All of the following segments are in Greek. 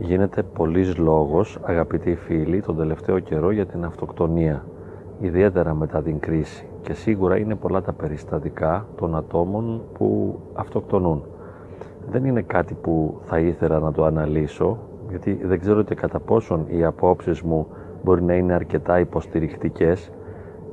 Γίνεται πολλής λόγος, αγαπητοί φίλοι, τον τελευταίο καιρό για την αυτοκτονία, ιδιαίτερα μετά την κρίση. Και σίγουρα είναι πολλά τα περιστατικά των ατόμων που αυτοκτονούν. Δεν είναι κάτι που θα ήθελα να το αναλύσω, γιατί δεν ξέρω και κατά πόσον οι απόψεις μου μπορεί να είναι αρκετά υποστηρικτικές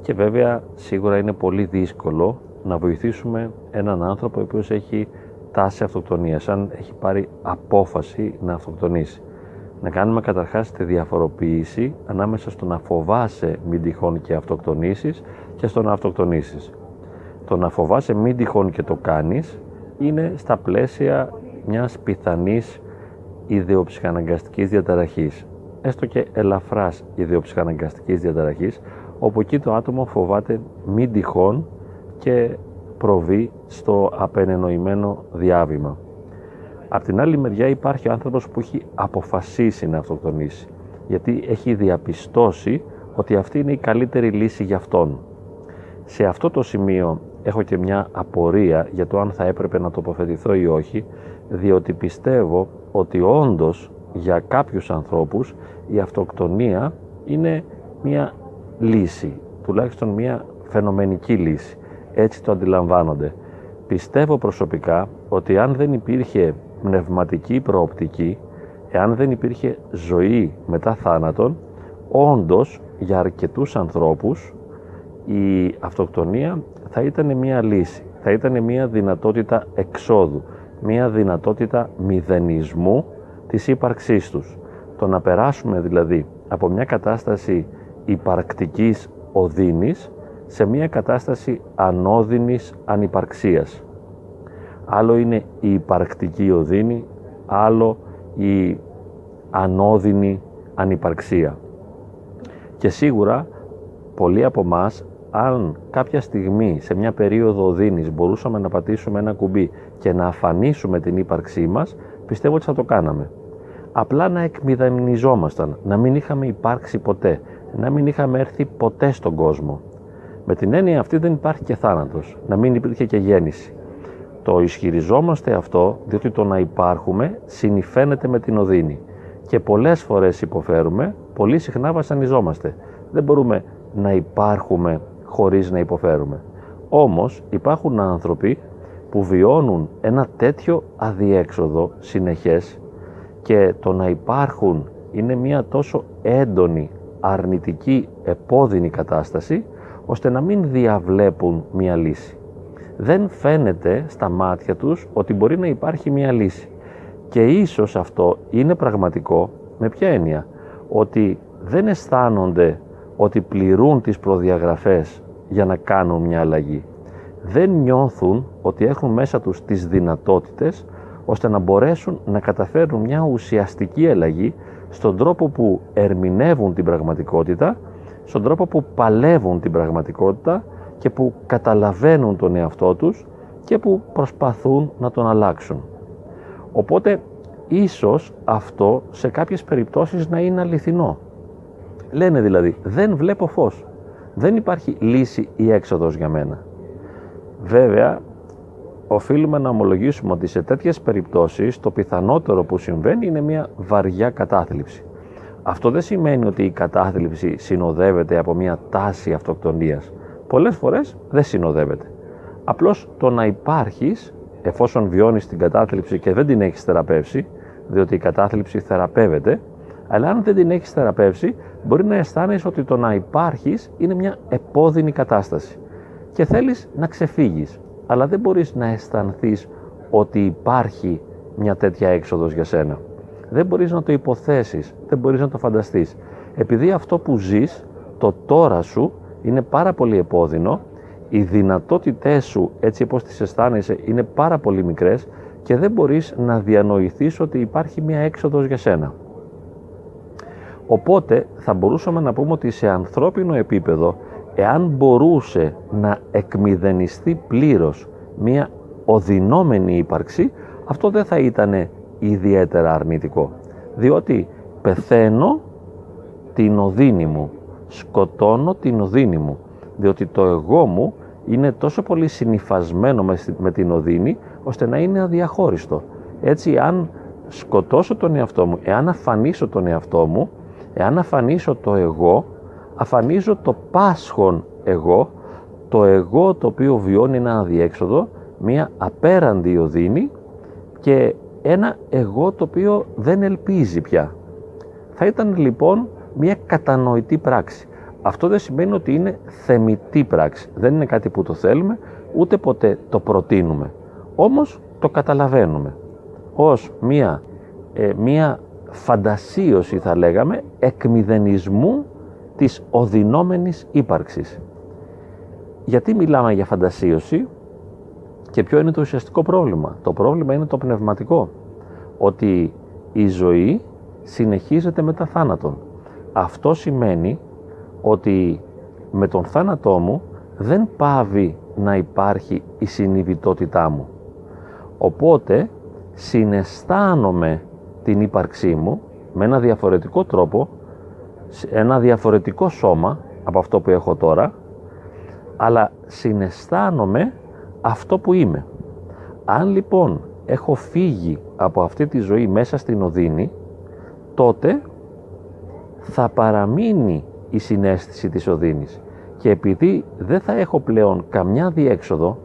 και βέβαια σίγουρα είναι πολύ δύσκολο να βοηθήσουμε έναν άνθρωπο ο οποίος έχει τάση αυτοκτονίας, αν έχει πάρει απόφαση να αυτοκτονήσει. Να κάνουμε καταρχάς τη διαφοροποίηση ανάμεσα στο να φοβάσαι μην τυχόν και αυτοκτονήσεις και στο να αυτοκτονήσεις. Το να φοβάσαι μην τυχόν και το κάνεις είναι στα πλαίσια μιας πιθανής ιδεοψυχαναγκαστικής διαταραχής. Έστω και ελαφράς ιδεοψυχαναγκαστικής διαταραχής, όπου εκεί το άτομο φοβάται μην τυχόν και προβεί στο απενενοημένο διάβημα. Απ' την άλλη μεριά υπάρχει ο άνθρωπος που έχει αποφασίσει να αυτοκτονήσει, γιατί έχει διαπιστώσει ότι αυτή είναι η καλύτερη λύση για αυτόν. Σε αυτό το σημείο έχω και μια απορία για το αν θα έπρεπε να τοποθετηθώ ή όχι, διότι πιστεύω ότι όντως για κάποιους ανθρώπους η αυτοκτονία είναι μια λύση, τουλάχιστον μια φαινομενική λύση έτσι το αντιλαμβάνονται. Πιστεύω προσωπικά ότι αν δεν υπήρχε πνευματική προοπτική, εάν δεν υπήρχε ζωή μετά θάνατον, όντως για αρκετούς ανθρώπους η αυτοκτονία θα ήταν μια λύση, θα ήταν μια δυνατότητα εξόδου, μια δυνατότητα μηδενισμού της ύπαρξής τους. Το να περάσουμε δηλαδή από μια κατάσταση υπαρκτικής οδύνης σε μια κατάσταση ανώδυνης ανυπαρξίας. Άλλο είναι η υπαρκτική οδύνη, άλλο η ανώδυνη ανυπαρξία. Και σίγουρα πολλοί από εμάς, αν κάποια στιγμή σε μια περίοδο οδύνης μπορούσαμε να πατήσουμε ένα κουμπί και να αφανίσουμε την ύπαρξή μας, πιστεύω ότι θα το κάναμε. Απλά να εκμηδαμινιζόμασταν, να μην είχαμε υπάρξει ποτέ, να μην είχαμε έρθει ποτέ στον κόσμο. Με την έννοια αυτή δεν υπάρχει και θάνατος, να μην υπήρχε και γέννηση. Το ισχυριζόμαστε αυτό διότι το να υπάρχουμε συνηφαίνεται με την οδύνη και πολλές φορές υποφέρουμε, πολύ συχνά βασανιζόμαστε. Δεν μπορούμε να υπάρχουμε χωρίς να υποφέρουμε. Όμως υπάρχουν άνθρωποι που βιώνουν ένα τέτοιο αδιέξοδο συνεχές και το να υπάρχουν είναι μια τόσο έντονη αρνητική επώδυνη κατάσταση ώστε να μην διαβλέπουν μία λύση. Δεν φαίνεται στα μάτια τους ότι μπορεί να υπάρχει μία λύση. Και ίσως αυτό είναι πραγματικό με ποια έννοια; Ότι δεν αισθάνονται ότι πληρούν τις προδιαγραφές για να κάνουν μια αλλαγή. Δεν νιώθουν ότι έχουν μέσα τους τις δυνατότητες ώστε να μπορέσουν να καταφέρουν μια ουσιαστική αλλαγή στον τρόπο που ερμηνεύουν την πραγματικότητα στον τρόπο που παλεύουν την πραγματικότητα και που καταλαβαίνουν τον εαυτό τους και που προσπαθούν να τον αλλάξουν. Οπότε ίσως αυτό σε κάποιες περιπτώσεις να είναι αληθινό. Λένε δηλαδή δεν βλέπω φως, δεν υπάρχει λύση ή έξοδος για μένα. Βέβαια οφείλουμε να ομολογήσουμε ότι σε τέτοιες περιπτώσεις το πιθανότερο που συμβαίνει είναι μια βαριά κατάθλιψη. Αυτό δεν σημαίνει ότι η κατάθλιψη συνοδεύεται από μια τάση αυτοκτονίας. Πολλές φορές δεν συνοδεύεται. Απλώς το να υπάρχεις, εφόσον βιώνεις την κατάθλιψη και δεν την έχεις θεραπεύσει, διότι η κατάθλιψη θεραπεύεται, αλλά αν δεν την έχεις θεραπεύσει, μπορεί να αισθάνεσαι ότι το να υπάρχεις είναι μια επώδυνη κατάσταση και θέλεις να ξεφύγεις, αλλά δεν μπορείς να αισθανθείς ότι υπάρχει μια τέτοια έξοδος για σένα δεν μπορείς να το υποθέσεις, δεν μπορείς να το φανταστείς. Επειδή αυτό που ζεις, το τώρα σου, είναι πάρα πολύ επώδυνο, οι δυνατότητές σου, έτσι όπως τις αισθάνεσαι, είναι πάρα πολύ μικρές και δεν μπορείς να διανοηθείς ότι υπάρχει μια έξοδος για σένα. Οπότε θα μπορούσαμε να πούμε ότι σε ανθρώπινο επίπεδο, εάν μπορούσε να εκμηδενιστεί πλήρως μια οδυνόμενη ύπαρξη, αυτό δεν θα ήταν ιδιαίτερα αρνητικό. Διότι πεθαίνω την οδύνη μου, σκοτώνω την οδύνη μου, διότι το εγώ μου είναι τόσο πολύ συνειφασμένο με την οδύνη, ώστε να είναι αδιαχώριστο. Έτσι, αν σκοτώσω τον εαυτό μου, εάν αφανίσω τον εαυτό μου, εάν αφανίσω το εγώ, αφανίζω το πάσχον εγώ, το εγώ το οποίο βιώνει ένα αδιέξοδο, μία απέραντη οδύνη και ένα εγώ το οποίο δεν ελπίζει πια. Θα ήταν λοιπόν μία κατανοητή πράξη. Αυτό δεν σημαίνει ότι είναι θεμητή πράξη. Δεν είναι κάτι που το θέλουμε, ούτε ποτέ το προτείνουμε. Όμως το καταλαβαίνουμε ως μία, ε, μία φαντασίωση θα λέγαμε εκμηδενισμού της οδυνόμενης ύπαρξης. Γιατί μιλάμε για φαντασίωση; Και ποιο είναι το ουσιαστικό πρόβλημα; Το πρόβλημα είναι το πνευματικό. Ότι η ζωή συνεχίζεται μετά θάνατον. Αυτό σημαίνει ότι με τον θάνατό μου δεν πάβει να υπάρχει η συνειδητότητά μου. Οπότε συναισθάνομαι την ύπαρξή μου με ένα διαφορετικό τρόπο, ένα διαφορετικό σώμα από αυτό που έχω τώρα, αλλά συναισθάνομαι αυτό που είμαι. Αν λοιπόν έχω φύγει από αυτή τη ζωή μέσα στην οδύνη, τότε θα παραμείνει η συνέστηση της οδύνης. Και επειδή δεν θα έχω πλέον καμιά διέξοδο,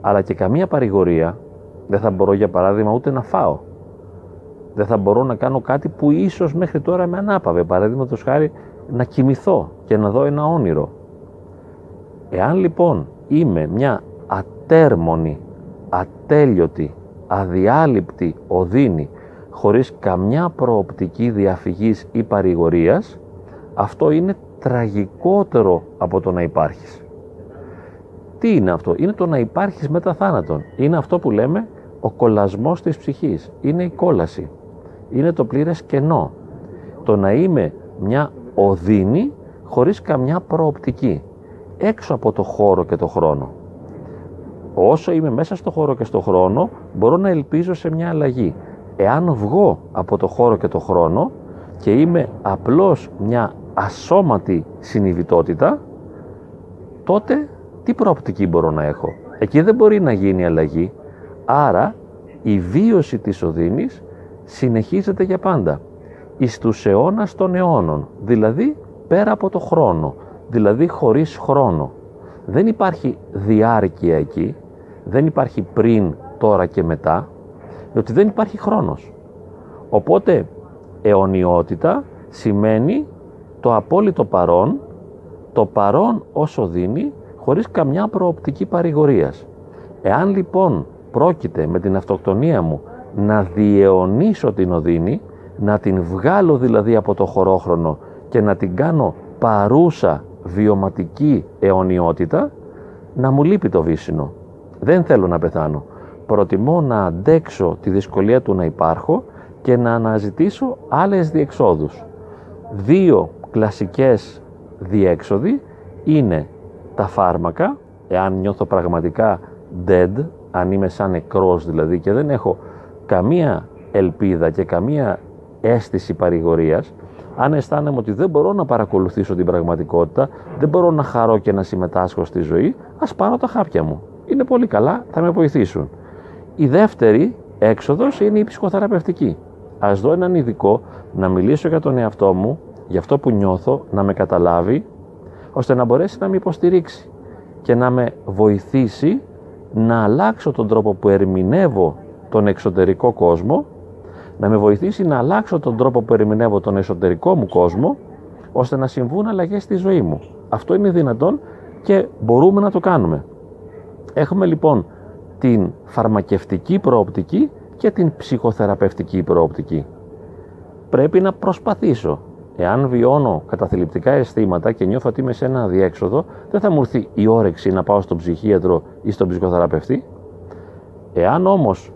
αλλά και καμία παρηγορία, δεν θα μπορώ για παράδειγμα ούτε να φάω. Δεν θα μπορώ να κάνω κάτι που ίσως μέχρι τώρα με ανάπαβε. Παραδείγματος χάρη να κοιμηθώ και να δω ένα όνειρο. Εάν λοιπόν είμαι μια ατέρμονη, ατέλειωτη, αδιάλειπτη οδύνη χωρίς καμιά προοπτική διαφυγής ή παρηγορίας, αυτό είναι τραγικότερο από το να υπάρχεις. Τι είναι αυτό, είναι το να υπάρχεις μετά θάνατον. Είναι αυτό που λέμε ο κολλασμός της ψυχής. Είναι η κόλαση. Είναι το πλήρες κενό. Το να είμαι μια οδύνη χωρίς καμιά προοπτική. Έξω από το χώρο και το χρόνο. Όσο είμαι μέσα στο χώρο και στο χρόνο, μπορώ να ελπίζω σε μια αλλαγή. Εάν βγω από το χώρο και το χρόνο και είμαι απλώς μια ασώματη συνειδητότητα, τότε τι προοπτική μπορώ να έχω; Εκεί δεν μπορεί να γίνει αλλαγή. Άρα η βίωση της οδύνης συνεχίζεται για πάντα. Εις τους αιώνας των αιώνων, δηλαδή πέρα από το χρόνο, δηλαδή χωρίς χρόνο. Δεν υπάρχει διάρκεια εκεί, δεν υπάρχει πριν, τώρα και μετά, διότι δεν υπάρχει χρόνος. Οπότε αιωνιότητα σημαίνει το απόλυτο παρόν, το παρόν όσο δίνει, χωρίς καμιά προοπτική παρηγορίας. Εάν λοιπόν πρόκειται με την αυτοκτονία μου να διαιωνίσω την οδύνη, να την βγάλω δηλαδή από το χωρόχρονο και να την κάνω παρούσα βιωματική αιωνιότητα, να μου λείπει το βύσινο. Δεν θέλω να πεθάνω. Προτιμώ να αντέξω τη δυσκολία του να υπάρχω και να αναζητήσω άλλες διεξόδους. Δύο κλασικές διέξοδοι είναι τα φάρμακα, εάν νιώθω πραγματικά dead, αν είμαι σαν νεκρός δηλαδή και δεν έχω καμία ελπίδα και καμία αίσθηση παρηγορίας, αν αισθάνομαι ότι δεν μπορώ να παρακολουθήσω την πραγματικότητα, δεν μπορώ να χαρώ και να συμμετάσχω στη ζωή, ας πάρω τα χάπια μου. Είναι πολύ καλά, θα με βοηθήσουν. Η δεύτερη έξοδος είναι η ψυχοθεραπευτική. Ας δω έναν ειδικό να μιλήσω για τον εαυτό μου, για αυτό που νιώθω, να με καταλάβει, ώστε να μπορέσει να με υποστηρίξει και να με βοηθήσει να αλλάξω τον τρόπο που ερμηνεύω τον εξωτερικό κόσμο, να με βοηθήσει να αλλάξω τον τρόπο που ερμηνεύω τον εσωτερικό μου κόσμο, ώστε να συμβούν αλλαγές στη ζωή μου. Αυτό είναι δυνατόν και μπορούμε να το κάνουμε. Έχουμε λοιπόν την φαρμακευτική προοπτική και την ψυχοθεραπευτική προοπτική. Πρέπει να προσπαθήσω Εάν βιώνω καταθλιπτικά αισθήματα και νιώθω ότι είμαι σε ένα αδιέξοδο, δεν θα μου έρθει η όρεξη να πάω στον ψυχίατρο ή στον ψυχοθεραπευτή. Εάν όμως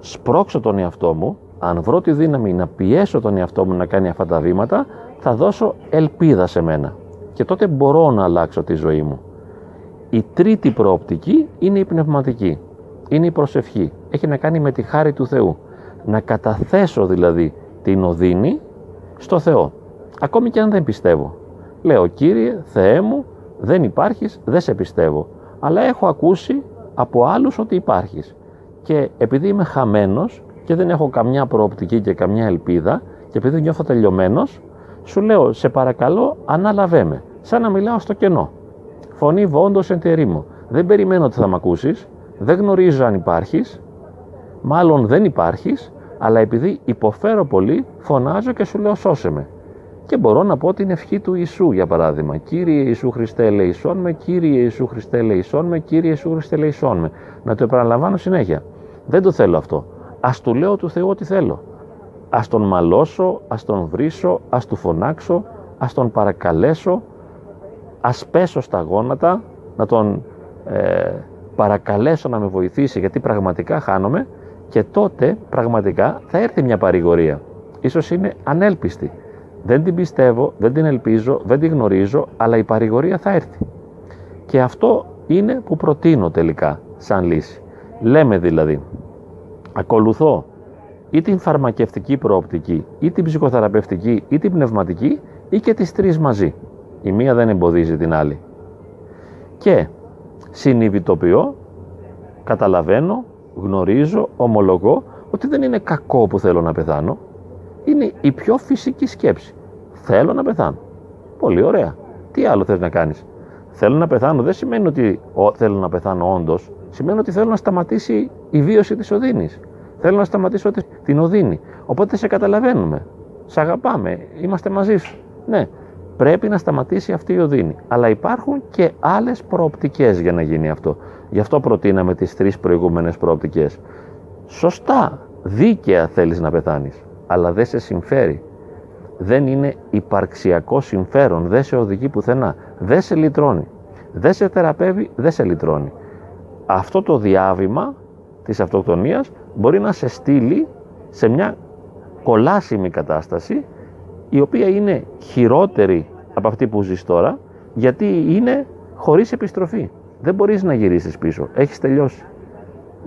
σπρώξω τον εαυτό μου, αν βρω τη δύναμη να πιέσω τον εαυτό μου να κάνει αυτά τα βήματα, θα δώσω ελπίδα σε μένα. Και τότε μπορώ να αλλάξω τη ζωή μου. Η τρίτη προοπτική είναι η πνευματική. Είναι η προσευχή. Έχει να κάνει με τη χάρη του Θεού. Να καταθέσω δηλαδή την οδύνη στο Θεό. Ακόμη και αν δεν πιστεύω. Λέω, Κύριε, Θεέ μου, δεν υπάρχεις, δεν σε πιστεύω. Αλλά έχω ακούσει από άλλους ότι υπάρχεις. Και επειδή είμαι χαμένος και δεν έχω καμιά προοπτική και καμιά ελπίδα και επειδή νιώθω τελειωμένος, σου λέω σε παρακαλώ ανάλαβέ με, σαν να μιλάω στο κενό. Φωνή βόντος εν Δεν περιμένω ότι θα με ακούσεις, δεν γνωρίζω αν υπάρχεις, μάλλον δεν υπάρχεις, αλλά επειδή υποφέρω πολύ, φωνάζω και σου λέω σώσε με. Και μπορώ να πω την ευχή του Ιησού, για παράδειγμα. Κύριε Ιησού Χριστέ, ελεησόν με, Κύριε Ιησού Χριστέ, ελεησόν με, Κύριε Ιησού Χριστέ, ελεησόν με. Να το επαναλαμβάνω συνέχεια. Δεν το θέλω αυτό. Α του λέω του Θεού ό,τι θέλω. Α τον μαλώσω, ας τον βρίσω, ας του φωνάξω, ας τον παρακαλέσω, ας πέσω στα γόνατα, να τον ε, παρακαλέσω να με βοηθήσει γιατί πραγματικά χάνομαι και τότε πραγματικά θα έρθει μια παρηγορία. Ίσως είναι ανέλπιστη. Δεν την πιστεύω, δεν την ελπίζω, δεν την γνωρίζω, αλλά η παρηγορία θα έρθει. Και αυτό είναι που προτείνω τελικά σαν λύση. Λέμε δηλαδή, ακολουθώ ή την φαρμακευτική προοπτική, ή την ψυχοθεραπευτική, ή την πνευματική, ή και τις τρεις μαζί. Η μία δεν εμποδίζει την άλλη. Και συνειδητοποιώ, καταλαβαίνω, γνωρίζω, ομολογώ ότι δεν είναι κακό που θέλω να πεθάνω. Είναι η πιο φυσική σκέψη. Θέλω να πεθάνω. Πολύ ωραία. Τι άλλο θες να κάνεις; Θέλω να πεθάνω δεν σημαίνει ότι θέλω να πεθάνω όντως. Σημαίνει ότι θέλω να σταματήσει η βίωση της οδύνης. Θέλω να σταματήσω την οδύνη. Οπότε σε καταλαβαίνουμε. Σε αγαπάμε. Είμαστε μαζί σου. Ναι, πρέπει να σταματήσει αυτή η οδύνη. Αλλά υπάρχουν και άλλες προοπτικές για να γίνει αυτό. Γι' αυτό προτείναμε τις τρεις προηγούμενες προοπτικές. Σωστά, δίκαια θέλεις να πεθάνεις, αλλά δεν σε συμφέρει. Δεν είναι υπαρξιακό συμφέρον, δεν σε οδηγεί πουθενά, δεν σε λυτρώνει. Δεν σε θεραπεύει, δεν σε λυτρώνει. Αυτό το διάβημα της αυτοκτονίας μπορεί να σε στείλει σε μια κολάσιμη κατάσταση η οποία είναι χειρότερη από αυτή που ζεις τώρα γιατί είναι χωρίς επιστροφή. Δεν μπορείς να γυρίσεις πίσω. Έχεις τελειώσει.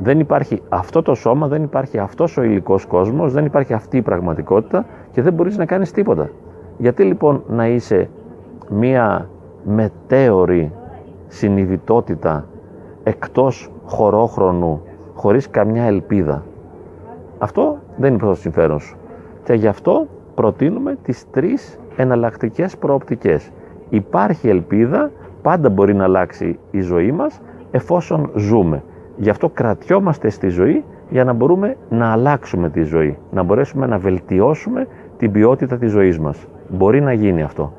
Δεν υπάρχει αυτό το σώμα, δεν υπάρχει αυτός ο υλικός κόσμος, δεν υπάρχει αυτή η πραγματικότητα και δεν μπορείς να κάνεις τίποτα. Γιατί λοιπόν να είσαι μία μετέωρη συνειδητότητα εκτός χωρόχρονου, χωρίς καμιά ελπίδα. Αυτό δεν είναι προς το συμφέρον σου. Και γι' αυτό προτείνουμε τις τρεις εναλλακτικές προοπτικές. Υπάρχει ελπίδα, πάντα μπορεί να αλλάξει η ζωή μας εφόσον ζούμε. Γι' αυτό κρατιόμαστε στη ζωή για να μπορούμε να αλλάξουμε τη ζωή, να μπορέσουμε να βελτιώσουμε την ποιότητα της ζωής μας. Μπορεί να γίνει αυτό.